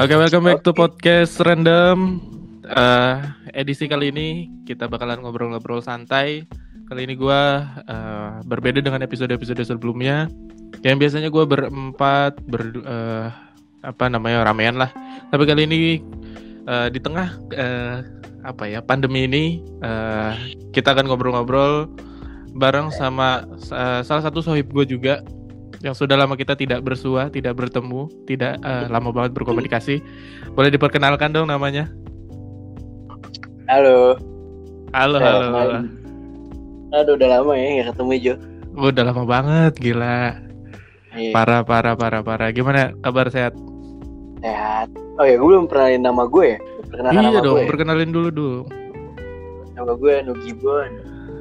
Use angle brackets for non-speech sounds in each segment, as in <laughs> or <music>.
Oke, welcome back to podcast random. Eh, edisi kali ini kita bakalan ngobrol-ngobrol santai. Kali ini gua eh, berbeda dengan episode-episode sebelumnya. Yang biasanya gua berempat ber eh, apa namanya ramean lah. Tapi kali ini eh, di tengah eh, apa ya pandemi ini eh, kita akan ngobrol-ngobrol bareng sama eh, salah satu sohib gue juga yang sudah lama kita tidak bersua, tidak bertemu, tidak eh, lama banget berkomunikasi. Boleh diperkenalkan dong namanya? Halo. Halo, Eh, halo. main. Aduh udah lama ya nggak ketemu Jo. Udah lama banget, gila. Iya, Parah, parah, parah, parah. Gimana kabar sehat? sehat. Oh ya gue belum pernalin nama gue ya. Perkenalkan iya nama dong, gue. ya? perkenalin dulu dong. Nama gue Nugibon.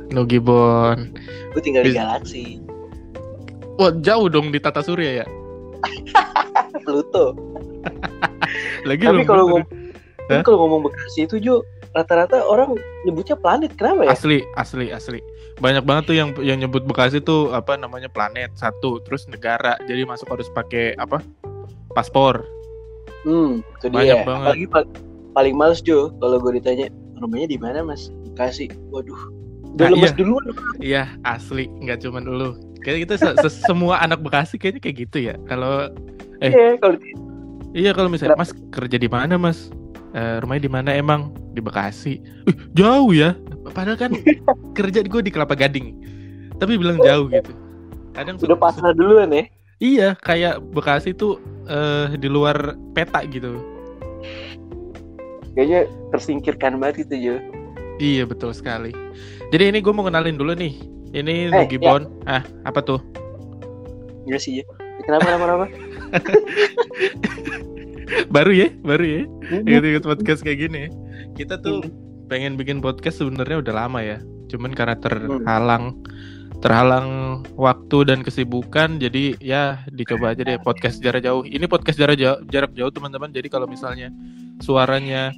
Nugibon. Gue tinggal di Bis- galaksi. Wah, jauh dong di Tata Surya ya. <laughs> Pluto. Lagi Tapi kalau ngom tapi kalau ngomong Bekasi itu Jo rata-rata orang nyebutnya planet kenapa ya? asli, asli, asli. Banyak banget tuh yang yang nyebut Bekasi tuh apa namanya planet satu, terus negara. Jadi masuk harus pakai apa? Paspor. Hmm, itu Banyak dia. banget. Apalagi pa- paling males Jo kalau gue ditanya rumahnya di mana Mas? Bekasi. Waduh. Udah Nah, lemes iya. duluan. Iya, asli, nggak cuman dulu. Kayaknya kita se- semua anak Bekasi kayaknya kayak gitu ya. Kalau Eh. Iya, kalau iya kalau misalnya Mas kerja di mana, Mas? Eh, rumahnya di mana emang? Di Bekasi. Ih, jauh ya. Padahal kan <laughs> kerja gue di Kelapa Gading. Tapi bilang jauh gitu. Kadang udah suka- pasrah duluan ya. Iya, kayak Bekasi tuh eh, di luar peta gitu. Kayaknya tersingkirkan banget gitu Jo. Iya, betul sekali. Jadi ini gue mau kenalin dulu nih. Ini Eh, Nugibon. Ah, apa tuh? Enggak sih Jo. Kenapa kenapa kenapa? <laughs> Baru ya, baru ya. Hmm. Ikut-ikut podcast kayak gini. Kita tuh pengen bikin podcast sebenarnya udah lama ya. Cuman karena terhalang terhalang waktu dan kesibukan jadi ya dicoba aja deh podcast jarak jauh. Ini podcast jarak jauh, jarak jauh teman-teman. Jadi kalau misalnya suaranya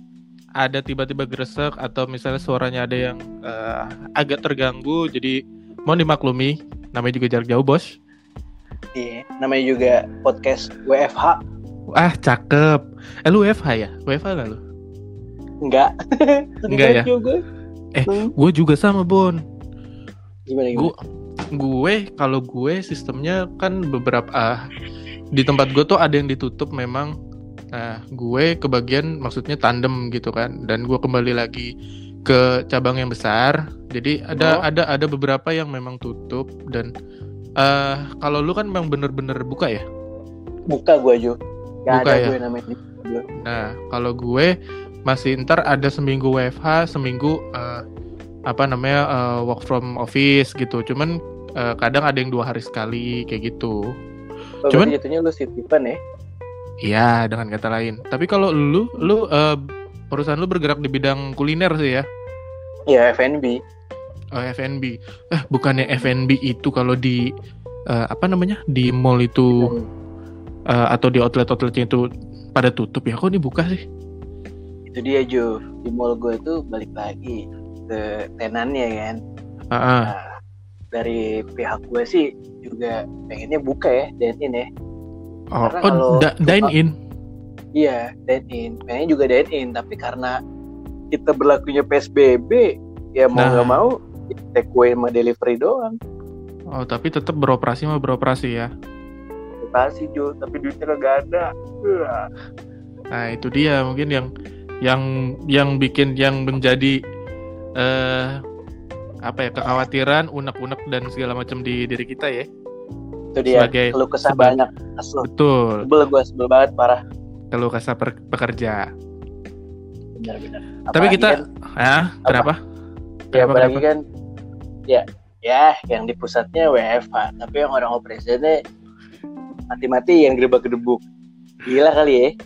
ada tiba-tiba gresek atau misalnya suaranya ada yang eh, agak terganggu jadi mohon dimaklumi. Namanya juga jarak jauh, Bos. Iya, namanya juga podcast WFH. Ah, cakep. Eh lu WFH ya? WFH gak lu? <laughs> Enggak. Enggak ya? Juga. Eh, Hmm, Gue juga sama, Bon. gimana gimana? Gue gue kalau gue sistemnya kan beberapa ah, di tempat gue tuh ada yang ditutup memang nah gue kebagian maksudnya tandem gitu kan dan gue kembali lagi ke cabang yang besar jadi ada Oh. ada ada beberapa yang memang tutup dan eh kalau lu kan memang bener-bener buka ya Buka gua Jo. Gak Buka ada ya? gue namanya. nah kalau gue masih ntar ada seminggu WFH seminggu eh, apa namanya eh, work from office gitu cuman eh, kadang ada yang dua hari sekali kayak gitu Oh, Cuman- jatuhnya lu titipan ya? Iya, dengan kata lain. Tapi kalau lu, lu eh, perusahaan lu bergerak di bidang kuliner sih ya, Iya, FNB. oh, F&B. Eh, bukannya F&B itu kalau di eh, apa namanya di mall itu eh, atau di outlet-outletnya itu pada tutup ya? Kok ini buka sih? Itu dia Jo. Di mall gue tuh balik lagi ke tenannya kan. Ah, ah. Nah, dari pihak gue sih juga pengennya buka ya, dine in ya. oh, karena oh, da- dine in. Iya, dine in. Pengennya juga dine in, tapi karena kita berlakunya PSBB, ya mau Nah. nggak mau take away sama delivery doang. Oh, tapi tetap beroperasi mah beroperasi ya. Kasih Jo, tapi duitnya kagak ada. Nah, itu dia mungkin yang yang yang bikin yang menjadi eh apa ya kekhawatiran, unek-unek dan segala macam di diri kita ya. Itu dia. Sebagai- Kalau kesah banyak, kesel. Betul. Sebel gue, sebel banget parah. Kalau kasar per- pekerja. Benar-benar. Tapi kita kan, ah kenapa? ya Kenapa, apalagi kenapa? kan, ya, ya yang di pusatnya WFH, tapi yang orang operasinya mati-mati yang gedebak-gedebuk. Gila kali ya. <laughs>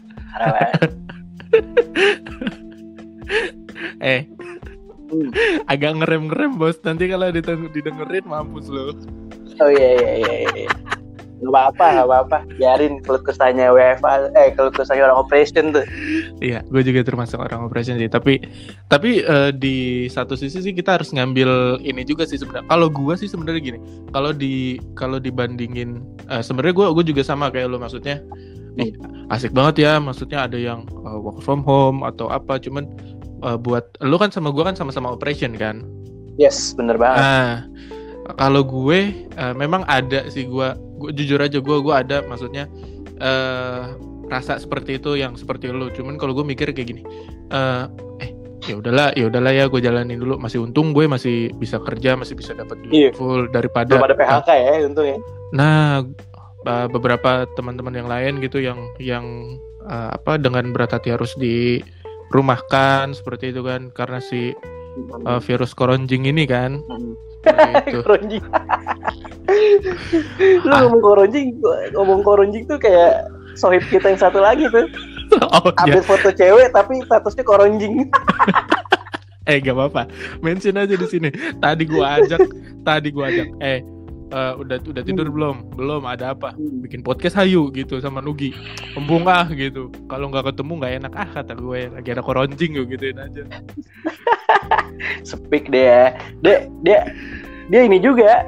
Eh, Hmm. agak ngerem-ngerem bos. Nanti kalau didengerin mampus lo. Oh iya iya iya. iya. Gak apa-apa, gak apa-apa. Biarin keluh kesahnya WFH, eh keluh kesahnya orang operation tuh. Iya, gue juga termasuk orang operation sih. Tapi tapi eh, di satu sisi sih kita harus ngambil ini juga sih sebenarnya. Kalau gue sih sebenarnya gini, kalau di kalau dibandingin eh, sebenarnya gue gue juga sama kayak lo maksudnya. nih asik banget ya maksudnya ada yang uh, work from home atau apa cuman uh, buat lu kan sama gua kan sama-sama operation kan Yes, bener banget. nah kalau gue uh, memang ada sih gua, gua jujur aja gua gua ada maksudnya uh, rasa seperti itu yang seperti lu cuman kalau gue mikir kayak gini uh, eh ya udahlah ya udahlah ya gue jalanin dulu masih untung gue masih bisa kerja masih bisa dapat duit Iya. full daripada Belum ada PHK ya, untung ya. Nah, uh, beberapa teman-teman yang lain gitu yang yang uh, apa dengan berat hati harus dirumahkan seperti itu kan karena si uh, virus koronjing ini kan. Hmm. <laughs> Itu. koronjing. <laughs> Lu Ah. ngomong koronjing, ngomong koronjing tuh kayak sohib kita yang satu lagi tuh. <laughs> oh iya, Update foto cewek tapi statusnya koronjing. eh gak apa-apa. Mention aja di sini. Tadi gua ajak, tadi gua ajak. Eh uh, udah udah tidur belum? Belum. Ada apa? Bikin podcast hayu gitu sama Nugi. Embung ah gitu. Kalau nggak ketemu nggak enak ah kata gue. Lagi ada koronjing gue gituin aja. <laughs> Sepik deh ya. Dia dia dia ini juga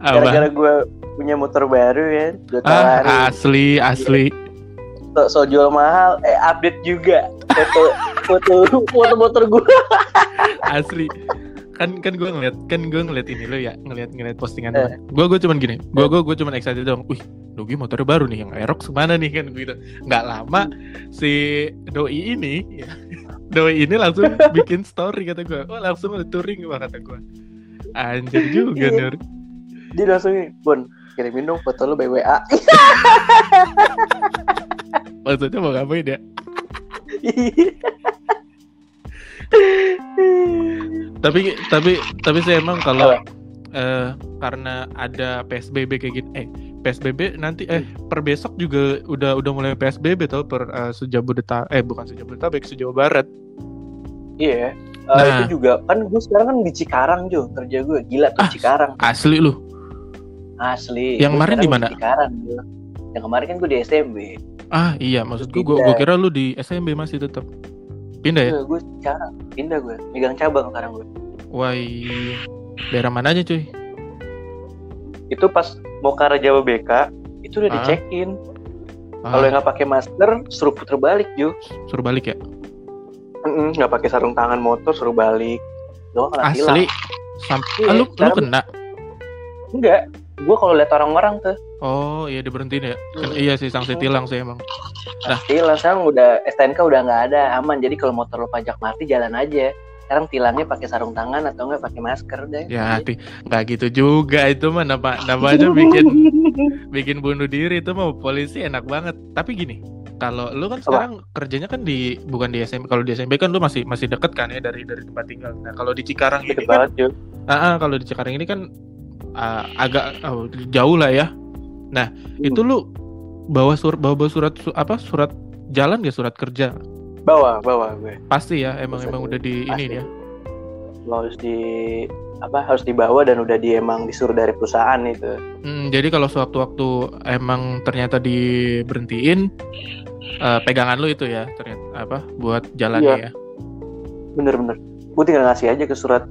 gara-gara gue punya motor baru kan. Gue Ah, asli, asli. so, so jual mahal eh update juga foto foto <laughs> foto motor gue asli kan kan gue ngeliat kan gue ngeliat ini lo ya ngeliat ngeliat postingan Eh. gue gue cuman gini gue gue gue cuman excited dong wih Dogi motornya baru nih yang Aerox mana nih kan gitu. Nggak lama si doi ini ya, <laughs> doi ini langsung <laughs> bikin story kata gue oh langsung ada touring wah kata gue anjir juga Iya. Nur. Dia langsung Bon kirimin dong foto lu by WA <laughs> maksudnya mau ngapain ya tapi tapi tapi saya emang kalau eh, karena ada PSBB kayak gini eh PSBB nanti eh per besok juga udah udah mulai PSBB tau per eh, sejabodetabek eh bukan sejabodetabek sejawa barat. Iya Eh, Nah. itu juga kan gue sekarang kan di Cikarang Jo kerja gue gila tuh Ah, Cikarang. asli lu. Asli. Yang kemarin di mana? Cikarang Jo. yang kemarin kan gue di SMB ah iya maksud gue gue kira lu di SMB masih tetap pindah ya? Gue Cikarang pindah gue megang cabang sekarang gue wah daerah mana aja cuy? Itu pas mau ke arah Jawa BK itu udah Ah. dicekin. Ah, kalau yang nggak pakai masker suruh puter balik Jo suruh balik ya? Nggak pakai sarung tangan motor suruh balik. Tilang asli. Sampai Iya, ah, lu lu sekarang- kena? Enggak. Gue kalau lihat orang-orang tuh. Oh iya diberhentiin ya? Kan iya sih sanksi tilang sih emang Nah. tilang sekarang udah STNK udah nggak ada aman jadi kalau motor lo pajak mati jalan aja sekarang tilangnya pakai sarung tangan atau enggak pakai masker deh Ya, hati nggak gitu juga itu mah nama namanya bikin <laughs> bikin bunuh diri itu mah polisi enak banget. Tapi gini, kalau lu kan sekarang kerjanya kan di bukan di SMP. Kalau di SMP kan lu masih masih deket kan ya dari dari tempat tinggal. Nah, kalau di Cikarang ini Deket kan banget ah, ah, kalau di Cikarang ini kan ah, agak oh, jauh lah ya. Nah, itu lu bawa surat bawa, bawa surat su- apa surat jalan ya surat kerja bawa bawa gue pasti ya emang Pasti. emang udah di ini Pasti. ya lo harus di apa harus dibawa dan udah di emang disuruh dari perusahaan itu Hmm, jadi kalau sewaktu-waktu emang ternyata diberhentiin eh, pegangan lu itu ya ternyata apa buat jalannya ya. bener-bener gue tinggal ngasih aja ke surat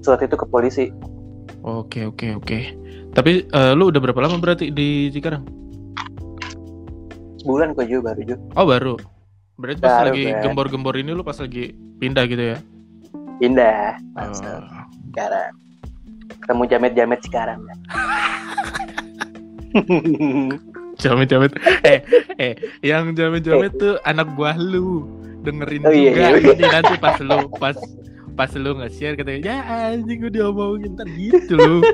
surat itu ke polisi Oke oke oke. Tapi eh, lu udah berapa lama berarti di Cikarang? Sebulan kok Jo baru Jo Oh baru. Berarti pas Baru, lagi Ben. gembor-gembor ini lu pas lagi pindah gitu ya? pindah Oh. sekarang ketemu jamet-jamet sekarang kan <laughs> Jamet-jamet. eh <laughs> eh yang jamet-jamet tuh anak buah lu. Dengerin Oh, iya, juga iya, iya. ini nanti pas lu pas pas lu nge-share katanya ya anjing gue diomongin ntar gitu lu. <laughs>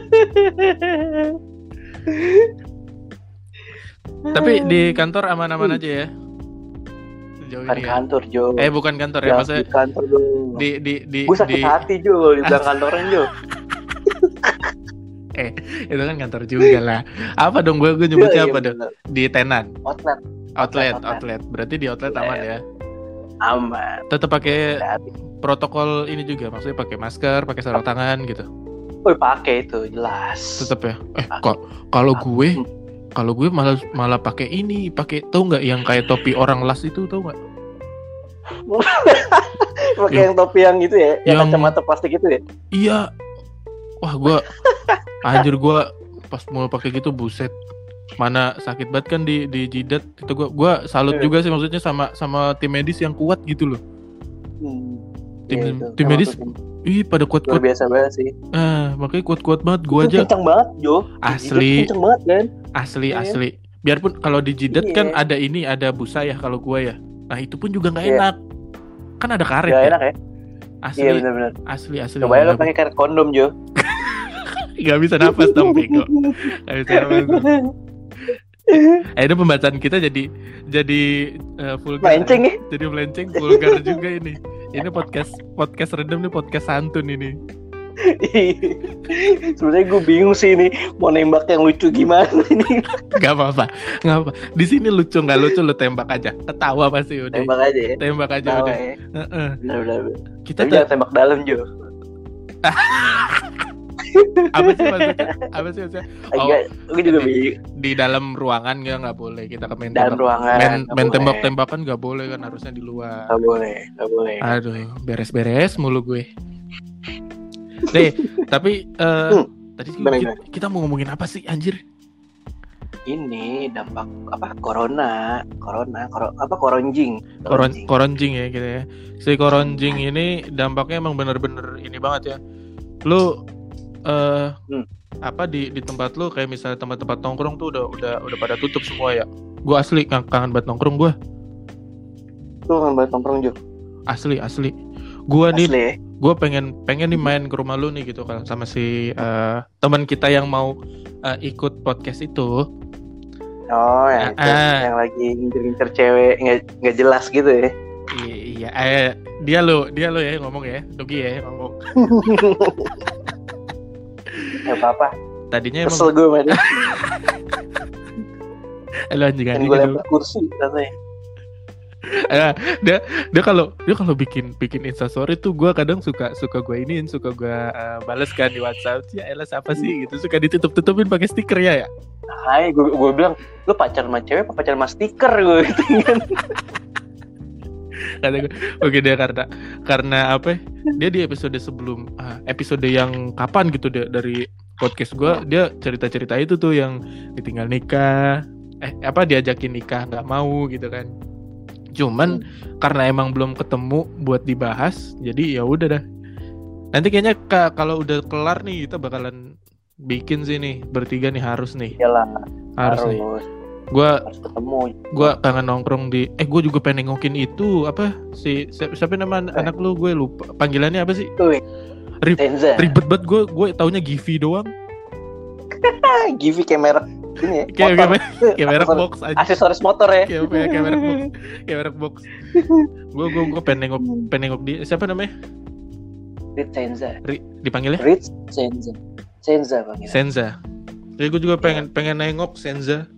Tapi di kantor aman-aman aja ya. Sejauh bukan ini ya. kantor Jo Eh bukan kantor ya, maksudnya di kantor Jo di di di gue sakit di hati Jo kalau dibilang kantoran Jo <laughs> itu kan kantor juga lah. Apa dong gue gue nyebutnya Iya, apa dong? Di tenan, outlet outlet, Outlet. outlet. Berarti di outlet aman ya. aman Tetap pakai protokol ini juga, maksudnya pakai masker, pakai sarung tangan gitu. Woi pakai itu jelas Tetap ya. Eh kok kalau gue Hmm. Kalau gue malah malah pakai ini, pakai tau nggak yang kayak topi orang las itu tau nggak? <laughs> pakai Yang- yang topi yang gitu ya yang, yang- kacamata plastik itu ya Iya. Wah gue anjir gue pas mau pakai gitu buset mana sakit banget kan di di jidat itu gua gua salut Iya. juga sih maksudnya sama sama tim medis yang kuat gitu loh Hmm. Tim- itu. tim medis tim- ih pada kuat luar kuat biasa banget sih. ah makanya kuat kuat banget gua Itu aja kencang banget, Jo. Asli. Itu kencang banget kan? asli Iya. asli biarpun kalau di jidat Iya. kan ada ini ada busa ya kalau gua ya nah itu pun juga nggak Iya. enak kan ada karet Gak ya enak ya? asli Iya benar-benar. asli asli Coba lo pakai karet kondom, Jo. <laughs> nggak bisa nafas dong bego nggak bisa nafas dong. <laughs> Eh, ini pembahasan kita jadi jadi eh, vulgar. Melenceng ya? Jadi melenceng vulgar juga ini. Ini podcast podcast redem nih podcast santun ini. <laughs> Sebenarnya gue bingung sih ini mau nembak yang lucu gimana ini. <laughs> Gak apa-apa, nggak apa. Di sini lucu nggak lucu lu tembak aja. Ketawa pasti udah. Tembak aja ya. Tembak aja Tahu udah. ya. Heeh. Benar-benar. Kita Tapi tuh jangan tembak dalam, Jo. <laughs> apa sih maksudnya? Apa sih maksudnya? Oh, Enggak, gue juga di-. Di dalam ruangan ya nggak boleh kita ke main Dalam tembak. ruangan. Main, main boleh. tembak-tembakan nggak boleh kan harusnya di luar. Nggak boleh, nggak boleh. Aduh, beres-beres mulu gue. Deh, <laughs> tapi eh Hmm, tadi gimana, kita, kita mau ngomongin apa sih anjir? Ini dampak apa? Corona, corona, koro, apa koronjing? Koron Koronjing. koronjing ya gitu ya. Si koronjing ini dampaknya emang bener-bener ini banget ya. Lu eh Hmm. apa di di tempat lu kayak misalnya tempat-tempat nongkrong tuh udah udah udah pada tutup semua ya. Gua asli kang- kangen banget nongkrong gua. Lu kan banget nongkrong, Jo. Asli asli. Gua nih ya. gue pengen pengen nih main ke rumah lu nih gitu kan sama si eh, teman kita yang mau eh, ikut podcast itu Oh, yang, itu, Ah. yang lagi ngincer-ngincer cewek nggak jelas gitu ya. Iya eh, dia lo dia lo ya ngomong ya Dogi ya ngomong <laughs> Gak apa-apa. tadinya emang Kesel gue <laughs> eh, lu anjing Dan anjing gue lempar kursi katanya. <laughs> Eh, dia dia kalau dia kalau bikin bikin instastory tuh gue kadang suka suka gue iniin suka gue eh, bales kan di WhatsApp. Ya elah siapa sih? Gitu. Suka ditutup tutupin pakai stiker ya ya? Hai, gue gue bilang, lu pacar sama cewek apa pacar sama stiker? Gue gitu kan. <laughs> <laughs> kata gue oke dia karena karena apa ya, dia di episode sebelum ah, episode yang kapan gitu dia dari podcast gue dia cerita cerita itu tuh yang ditinggal nikah eh apa diajakin nikah nggak mau gitu kan. Cuman karena emang belum ketemu buat dibahas jadi ya udah dah. Nanti kayaknya ka- kalau udah kelar nih kita bakalan bikin sih nih bertiga nih harus nih. Iyalah, harus, harus, nih gua ketemu. gua kangen nongkrong di eh gue juga pengen nengokin itu apa si siapa, siapa nama Eh. anak lu gue lupa panggilannya apa sih Rib- Tenza. ribet banget gue gue taunya Givi doang <laughs> Givi <laughs> kayak merek ini ya. kayak merek box aja Aksesoris motor ya. kayak merek box <laughs> kayak merek box gue gue gue pengen nengok pengen nengok dia siapa namanya Rit Senza. Ri, dipanggilnya Rit Senza. Senza bang. ya. Senza jadi gue juga pengen pengen nengok Senza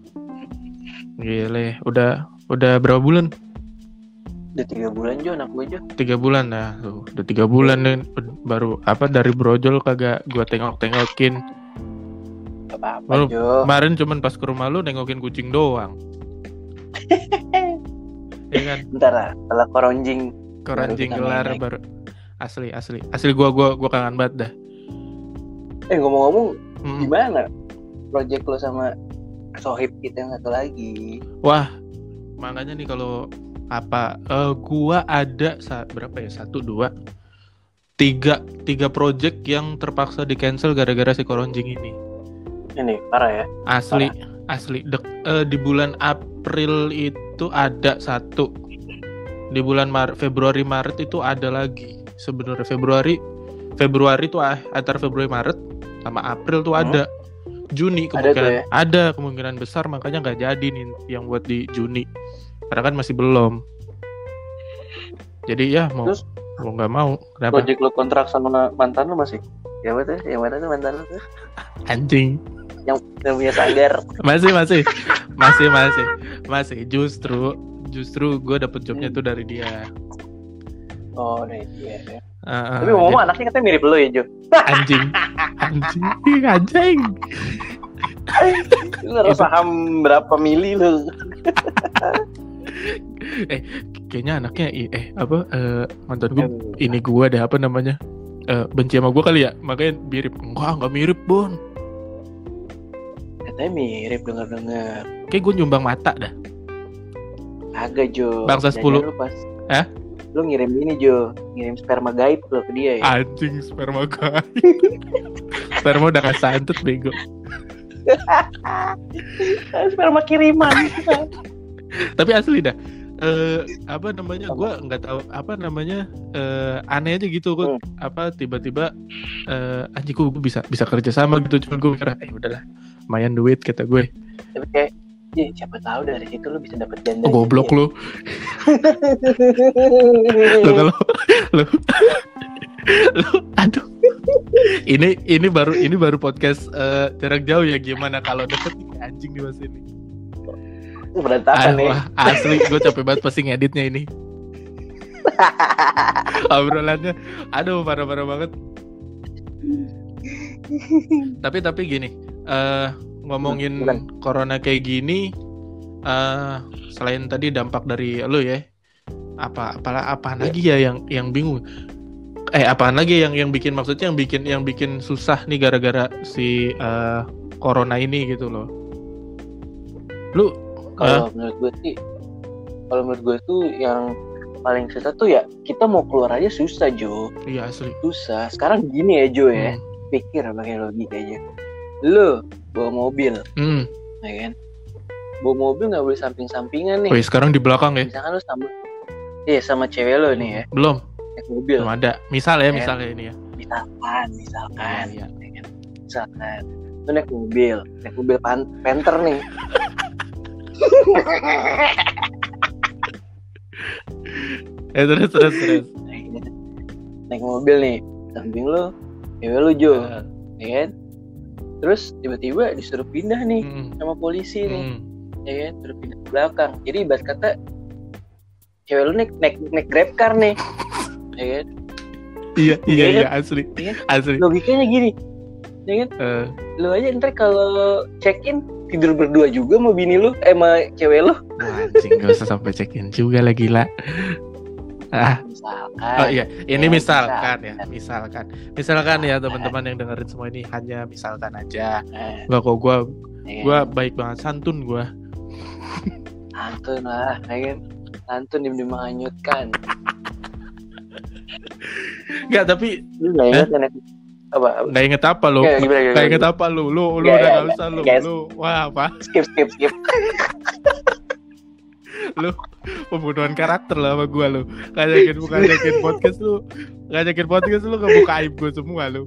gile udah udah berapa bulan Udah tiga bulan Jo anak gue Jo. tiga bulan nah tuh udah tiga bulan nih baru apa dari brojol kagak gua tengok tengokin Gak apa-apa Lalu, Jo. kemarin cuman pas ke rumah lu nengokin kucing doang <laughs> ya kan Bentar lah. Setelah koronjing. keranjing kita gelar baru asli asli asli gua gua gua kangen banget dah Eh ngomong-ngomong Mm. gimana? Project lo sama Sohib kita yang satu lagi. wah makanya nih kalau apa eh, gua ada saat berapa ya? Satu dua tiga tiga project yang terpaksa di cancel gara-gara si koronjing ini. Ini parah ya. asli asli. Dek- eh, di bulan April itu ada satu. Di bulan Maret Februari Maret itu ada lagi. Sebenarnya Februari Februari itu ah, antara Februari Maret sama April tuh Hmm. ada Juni Ada kemungkinan ya? ada, kemungkinan besar makanya nggak jadi nih yang buat di Juni karena kan masih belum jadi ya mau Terus? mau nggak mau kenapa Project lo kontrak sama mantan lo masih? Ya betul, yang mana tuh mantan lo tuh? anjing Yang, yang punya sanggar. masih masih masih masih masih justru justru gue dapet jobnya Hmm. tuh dari dia Oh, nah iya. ya. Ah, Tapi ngomong anaknya katanya mirip lo ya Jo. anjing anjing anjing Lu harus saham berapa mili lo? <laughs> kayaknya anaknya eh apa eh, mantan gue ini gue deh apa namanya Eh, benci sama gue kali ya makanya mirip enggak enggak mirip bon Katanya mirip denger-denger. Kayak gue nyumbang mata dah. Agak Jo. Bangsa Jangan 10. Lu pas. Hah? Lu ngirim ini Jo, ngirim sperma gaib lo ke dia ya. Anjing sperma gue. <laughs> sperma udah gak santut bego. <laughs> sperma kiriman. Tapi asli dah. Eh apa namanya? Gua nggak tahu apa namanya. eh aneh aja gitu gua Hmm. apa tiba-tiba eh anjing gua bisa bisa kerja sama gitu cuman gue mikir eh udahlah lumayan duit kata gue Tapi kayak Ya, siapa tahu dari situ lu bisa dapet janda. oh, goblok gitu lu lu kalau lu lu aduh ini ini baru ini baru podcast eh, jarak jauh ya gimana kalau nih, anjing di mas ini ya. Berantakan nih. asli gue capek banget pasti ngeditnya ini obrolannya aduh parah parah banget tapi tapi gini eh ngomongin Bukan. corona kayak gini eh selain tadi dampak dari lu ya apa apalah apaan Ya. lagi ya yang yang bingung eh apaan lagi yang yang bikin maksudnya yang bikin yang bikin susah nih gara-gara si eh, corona ini gitu loh lu Kalau menurut gue sih, kalau menurut gue tuh yang paling susah tuh ya kita mau keluar aja susah Jo, iya asli susah. Sekarang gini ya Jo ya, Hmm. pikir pakai logika aja. Lu bawa mobil, Hmm. ya kan? Bawa mobil nggak boleh samping-sampingan nih. Wih, sekarang di belakang ya Misalkan lu sama, iya sama cewek lo nih ya, belum naik mobil. belum ada misal ya Kan? misalnya ini ya Misalkan, misalkan, Iya. ya kan? misalkan, lu naik mobil, naik mobil pan Panther nih. <laughs> eh terus terus terus naik, mobil nih, samping lu, cewek lu Jo, Eh, ya kan? Terus tiba-tiba disuruh pindah nih hmm, sama polisi nih, hmm. ya kan? Suruh pindah ke belakang. Jadi ibarat kata cewek lu naik naik naik grab car nih, ya kan? iya iya Iya iya asli Iya. asli Logikanya gini, ya kan? Eh, Lu aja ntar kalau check in tidur berdua juga sama bini lu, eh sama cewek lu. anjing gak usah sampai check in juga lah gila ah Misalkan. oh iya ini Ya, misalkan ya misalkan. misalkan ya teman-teman yang dengerin semua ini hanya misalkan aja Nah, Gak kok gua ya kan? gua baik banget santun gua Santun lah, ya kan? Santun diem menghanyutkan. Nggak tapi Lu nggak ingat kan? Apa? apa? nggak inget apa lo Nggak, gimana, gimana, nggak inget apa lu lu lu udah nggak, gak usah lu lu wah apa Skip, skip, skip. Pembunuhan karakter lah sama gua lu. Ngajakin ngajakin podcast lu. Ngajakin podcast lu ngebuka aib gua semua lu.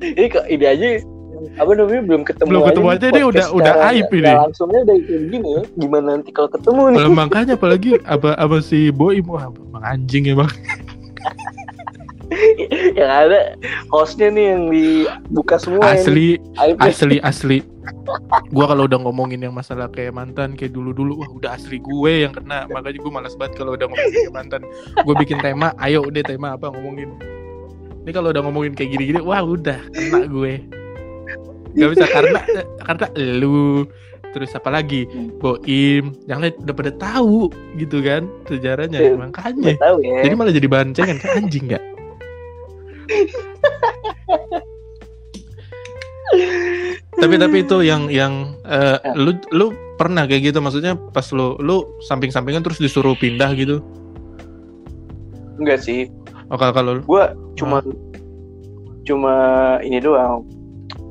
Ini kok ide aja apa namanya belum ketemu Belum ketemu aja dia podcast udah- udah aib ini. langsungnya udah gini ya gimana nanti kalau ketemu nih? Kalau makanya apalagi apa apa si Boim wah emang anjing emang. <laughs> Yang ada hostnya nih yang dibuka semua asli ini. Asli asli gua kalau udah ngomongin yang masalah kayak mantan kayak dulu dulu wah udah asli gue yang kena. Makanya gue malas banget kalau udah ngomongin kayak mantan. Gue bikin tema ayo udah tema apa ngomongin. Ini kalau udah ngomongin kayak gini-gini wah udah kena gue. Gak bisa karena karena lu. Terus apa lagi. Boim. Yang lain udah pada tahu gitu kan sejarahnya Iya. makanya. Tahu ya. Jadi malah jadi bahan cengan kan anjing nggak <laughs> tapi tapi itu yang yang eh, lu lu pernah kayak gitu? Maksudnya pas lu lu samping sampingan terus disuruh pindah gitu? Enggak sih. Oh kalau kalau lu- gue cuma cuma ini doang.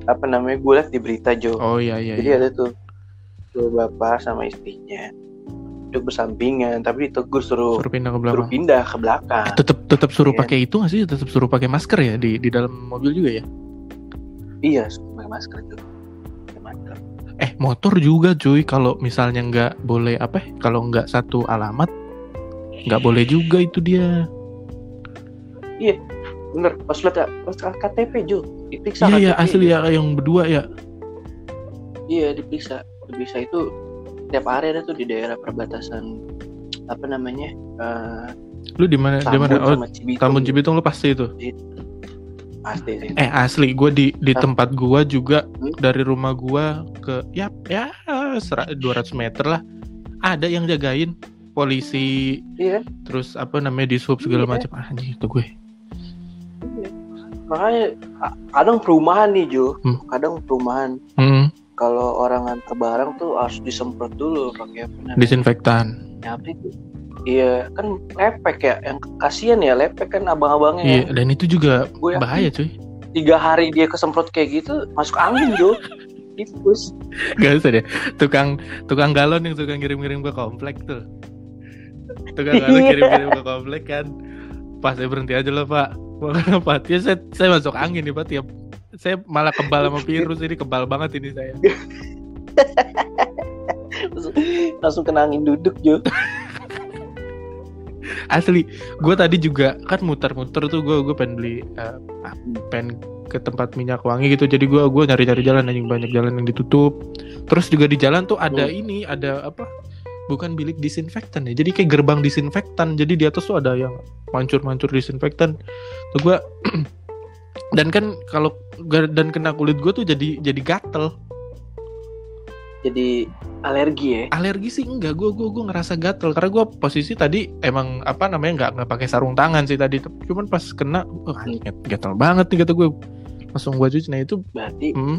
Apa namanya? Gue liat di berita Jo. Oh iya iya jadi iya. ada tuh tuh bapak sama istrinya duduk bersampingan tapi ditegur suruh suruh pindah ke suruh belakang. pindah ke belakang. Tetap tetap suruh Iya. pakai itu nggak sih? Tetap suruh pakai masker ya di di dalam mobil juga ya? Iya suruh pakai masker tuh eh motor juga cuy. Kalau misalnya nggak boleh apa ya, kalau nggak satu alamat nggak boleh juga itu dia. Bener. Pas lihat pas KTP Jo diperiksa iya iya asli ya yang berdua ya. Iya diperiksa. Diperiksa itu tiap hari ada tuh di daerah perbatasan apa namanya eh lu di mana di mana? Oh Tambun Cibitung lu pasti itu pasti sih Eh asli gue di di tempat gua juga Hmm? dari rumah gua ke ya ya sera- 200 meter lah ada yang jagain polisi iya terus apa namanya di sub segala Iya. macam anjing itu gue makanya ka- kadang perumahan nih Jo Hmm. kadang perumahan hmm. kalau orang antar barang tuh harus disemprot dulu pakai? Disinfektan. Ya, apa itu? Iya kan lepek ya, yang kasihan ya lepek kan abang-abangnya. Iya, yang dan itu juga yakin bahaya cuy. tiga hari dia kesemprot kayak gitu masuk angin Jo. <laughs> Tipus. Gak usah deh. Tukang tukang galon yang suka ngirim-ngirim ke komplek tuh. Tukang galon Iya. kirim-kirim ke komplek kan. Pas saya berhenti aja loh pak. Kenapa? Ya saya, saya masuk angin nih pak tiap saya malah kebal sama virus ini kebal banget ini saya. langsung, langsung kena angin duduk Jo. <laughs> <laughs> Asli, gue tadi juga kan muter-muter tuh gue gue pengen beli ah, pengen ke tempat minyak wangi gitu. Jadi gue gua nyari-nyari jalan anjing banyak jalan yang ditutup. Terus juga di jalan tuh ada Hmm. ini ada apa? Bukan bilik disinfektan ya. Jadi kayak gerbang disinfektan. Jadi di atas tuh ada yang mancur-mancur disinfektan. Tuh gue <clears throat> dan kan kalau dan kena kulit gue tuh jadi jadi gatel. Jadi alergi ya. Alergi sih enggak, gue gue gue ngerasa gatel karena gue posisi tadi emang apa namanya nggak nggak pakai sarung tangan sih tadi, cuman pas kena, oh, anjing, gatel banget nih kata gue, langsung gue cuci. Nah itu, Berarti hmm,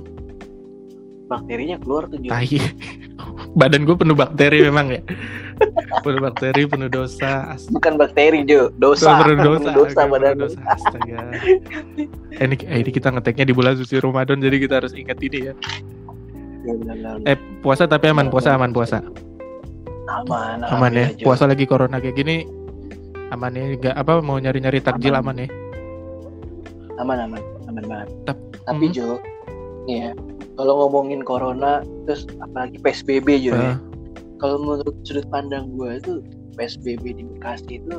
bakterinya keluar tuh tai. <laughs> Badan gue penuh bakteri memang ya, penuh bakteri, penuh dosa. As- Bukan bakteri Jo, dosa. penuh dosa, Penuh <laughs> dosa penuh badan. dosa. Astaga. Eh, ini, eh, ini kita ngeteknya di bulan suci Ramadan, jadi kita harus ingat ini ya. Ya. Eh puasa tapi aman, puasa aman puasa. aman, aman ya alhamdulillah, Jo. puasa lagi corona kayak gini aman ya nggak apa mau nyari nyari takjil Aman. aman, ya aman aman aman banget Tap- tapi Hmm. Jo ya kalau ngomongin corona terus apalagi PSBB Jo ya Eh, kalau menurut sudut pandang gue itu PSBB di Bekasi itu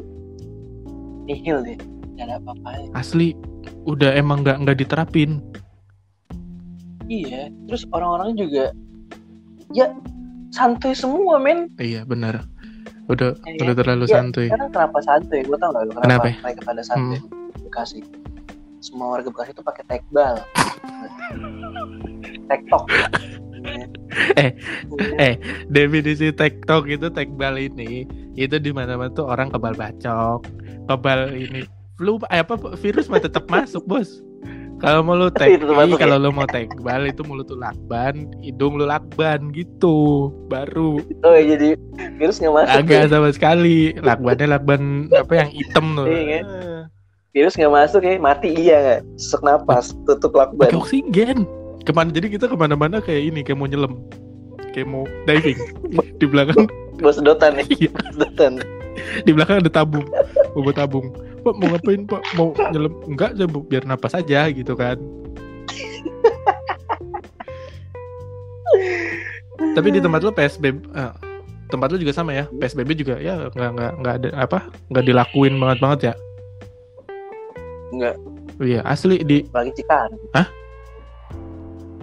nihil deh nggak ada apa-apa asli udah emang nggak nggak diterapin iya terus orang-orang juga ya santuy semua men. Iya benar. Udah Iya, udah terlalu iya. santuy. sekarang kenapa santuy? Gue tau gak kenapa, Kenapa? Hmm. mereka pada santuy. Di Bekasi semua warga Bekasi itu pakai tekbal <laughs> tektok Eh, eh. definisi tektok itu tekbal ini itu di mana mana tuh orang kebal bacok kebal ini flu eh, apa virus mah tetap masuk bos kalau mau lu tek Tetep masuk, kalau lu mau tekbal itu mulut lu lakban hidung lu lakban gitu. Baru. Oh iya, jadi virus nggak masuk agak ya? sama sekali. Lakbannya lakban apa yang hitam tuh. Iya, kan? virus nggak masuk ya mati iya nggak? Sesak napas tutup lakban. Pakai oksigen. Ke mana jadi kita ke mana-mana kayak ini kayak mau nyelam. Kayak mau diving. <laughs> Di belakang. Bawa sedotan ya? Iya. sedotan. Di belakang ada tabung. Bawa tabung pak mau ngapain pak? Mau nyelam enggak saya bu- biar napas aja gitu kan. Tapi di tempat lu psbb eh, tempat lu juga sama ya? Psbb juga ya nggak nggak nggak ada apa nggak dilakuin banget banget ya? Nggak. iya asli di lagi Cikarang. Hah?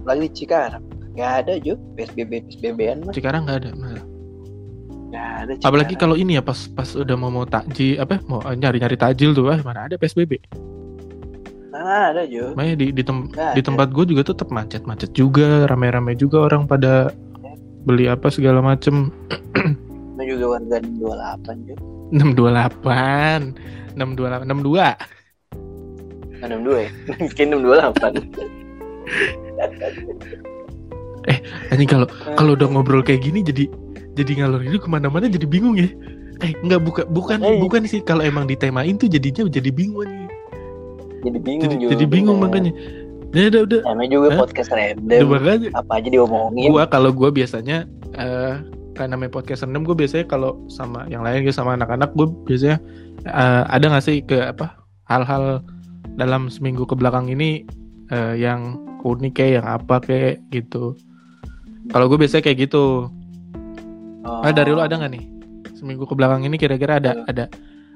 lagi di Cikarang. Nggak ada Jo PSBB PSBB-an mah. Cikarang nggak ada malah. Ada apalagi kalau ini ya pas pas udah mau mau takjil apa mau nyari nyari takjil tuh ah mana ada psbb Nah, ada Jo. Makanya di di, tem- Nggak di tempat gue juga tetap macet macet juga rame rame juga orang pada beli apa segala macem. <clears throat> Lu juga warga 28 Jo. 628 628 62 62 ya? <laughs> Mungkin 628 <laughs> Anjing kalau kalau udah ngobrol kayak gini jadi jadi ngalor itu ke mana-mana jadi bingung ya. Eh nggak buka bukan Eh. bukan sih. Kalau emang ditemain tuh jadinya jadi bingung nih jadi bingung jadi Jo jadi bingung bener. makanya. Ya udah udah. Namanya juga Hah? podcast random. Apa aja diomongin? Gua kalau gua biasanya eh karena namanya podcast random gue biasanya kalau sama yang lain gitu sama anak-anak gue biasanya eh, ada nggak sih ke apa hal-hal dalam seminggu ke belakang ini eh, yang unik kayak yang apa kayak gitu. Kalau gue biasanya kayak gitu Oh, ah dari lu ada nggak nih? Seminggu ke belakang ini kira-kira ada ada.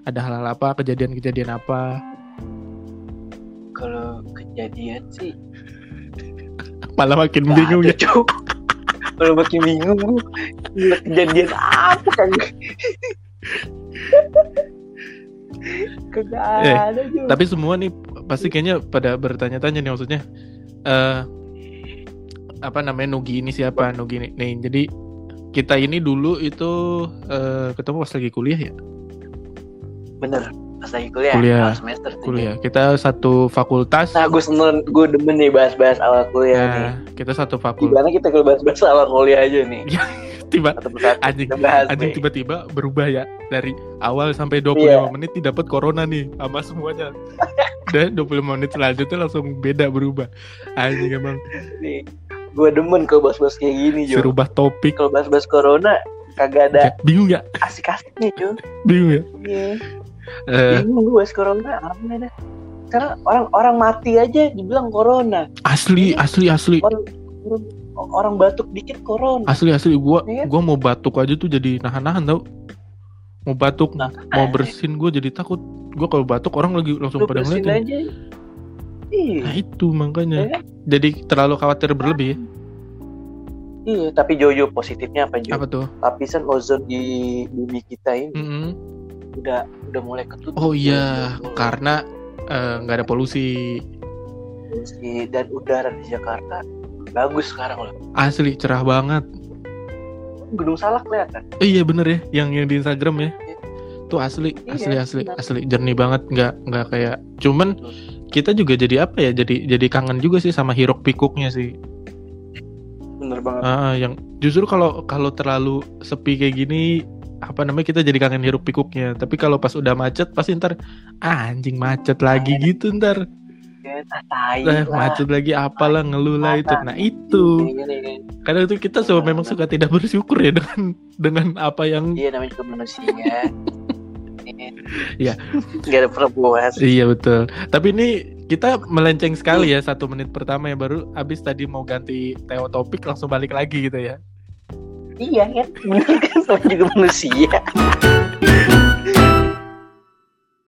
ada hal-hal apa? Kejadian-kejadian apa? Kalau kejadian sih malah makin nggak bingung ya. Kalau makin bingung kejadian apa kan Kagak Eh, ada tapi semua nih pasti kayaknya pada bertanya-tanya nih maksudnya eh apa namanya Nugi ini siapa? Nugi ini nih jadi kita ini dulu itu eh, ketemu pas lagi kuliah ya bener pas lagi kuliah, Kuliah. awal semester kuliah kita satu fakultas Nah, gue seneng, gue demen nih bahas-bahas awal kuliah nih. nah, kita satu fakultas Gimana kita kalau bahas-bahas awal kuliah aja nih? <laughs> tiba Satu persatu anjing anjing nih. tiba-tiba berubah ya dari awal sampai 25 Iya. menit dapat corona nih sama semuanya <laughs> dan 25 menit selanjutnya langsung beda berubah anjing emang nih. Gue demen kalau bahas-bahas kayak gini, Jo. suruh rubah topik Kalau bahas-bahas corona, kagak ada bingung ya asik-asiknya, Jo. bingung ya Iya. Eh, Bingung gue bahas corona, apa dah. Karena orang-orang mati aja dibilang corona. asli asli asli Orang, orang, orang batuk dikit corona. asli asli gua Iya. gua mau batuk aja tuh jadi nahan-nahan tau mau batuk Nah, mau bersin gue jadi takut gue kalau batuk orang lagi langsung Lu pada ngeliatin aja. Iya. nah itu makanya Ya kan? jadi terlalu khawatir berlebih ya Iya, tapi Jojo positifnya apa Jo? apa tuh Lapisan ozon di bumi kita ini Mm-mm. udah udah mulai ketutup. oh iya karena eh, nggak ada polusi Polusi dan udara di Jakarta bagus sekarang loh. asli cerah banget Gunung Salak kelihatan. Eh, iya bener ya yang yang di Instagram ya Iya. tuh asli Iya, asli asli benar. asli jernih banget nggak nggak kayak cuman kita juga jadi apa ya jadi jadi kangen juga sih sama hiruk pikuknya sih. Bener banget. Ah, yang justru kalau kalau terlalu sepi kayak gini apa namanya kita jadi kangen hiruk pikuknya. Tapi kalau pas udah macet pasti ntar ah, anjing macet lagi gitu ntar. Ah, tai eh, macet lagi apalah ngeluh lah itu. Nah itu. Ini, ini, ini. kadang itu kita so, memang suka tidak bersyukur ya dengan dengan apa yang Iya namanya juga manusia. <laughs> Iya. Gak ada pernah puas. iya betul tapi ini kita melenceng sekali ya satu menit pertama ya baru abis tadi mau ganti teo topik langsung balik lagi gitu ya Iya kan, bener kan sama juga manusia.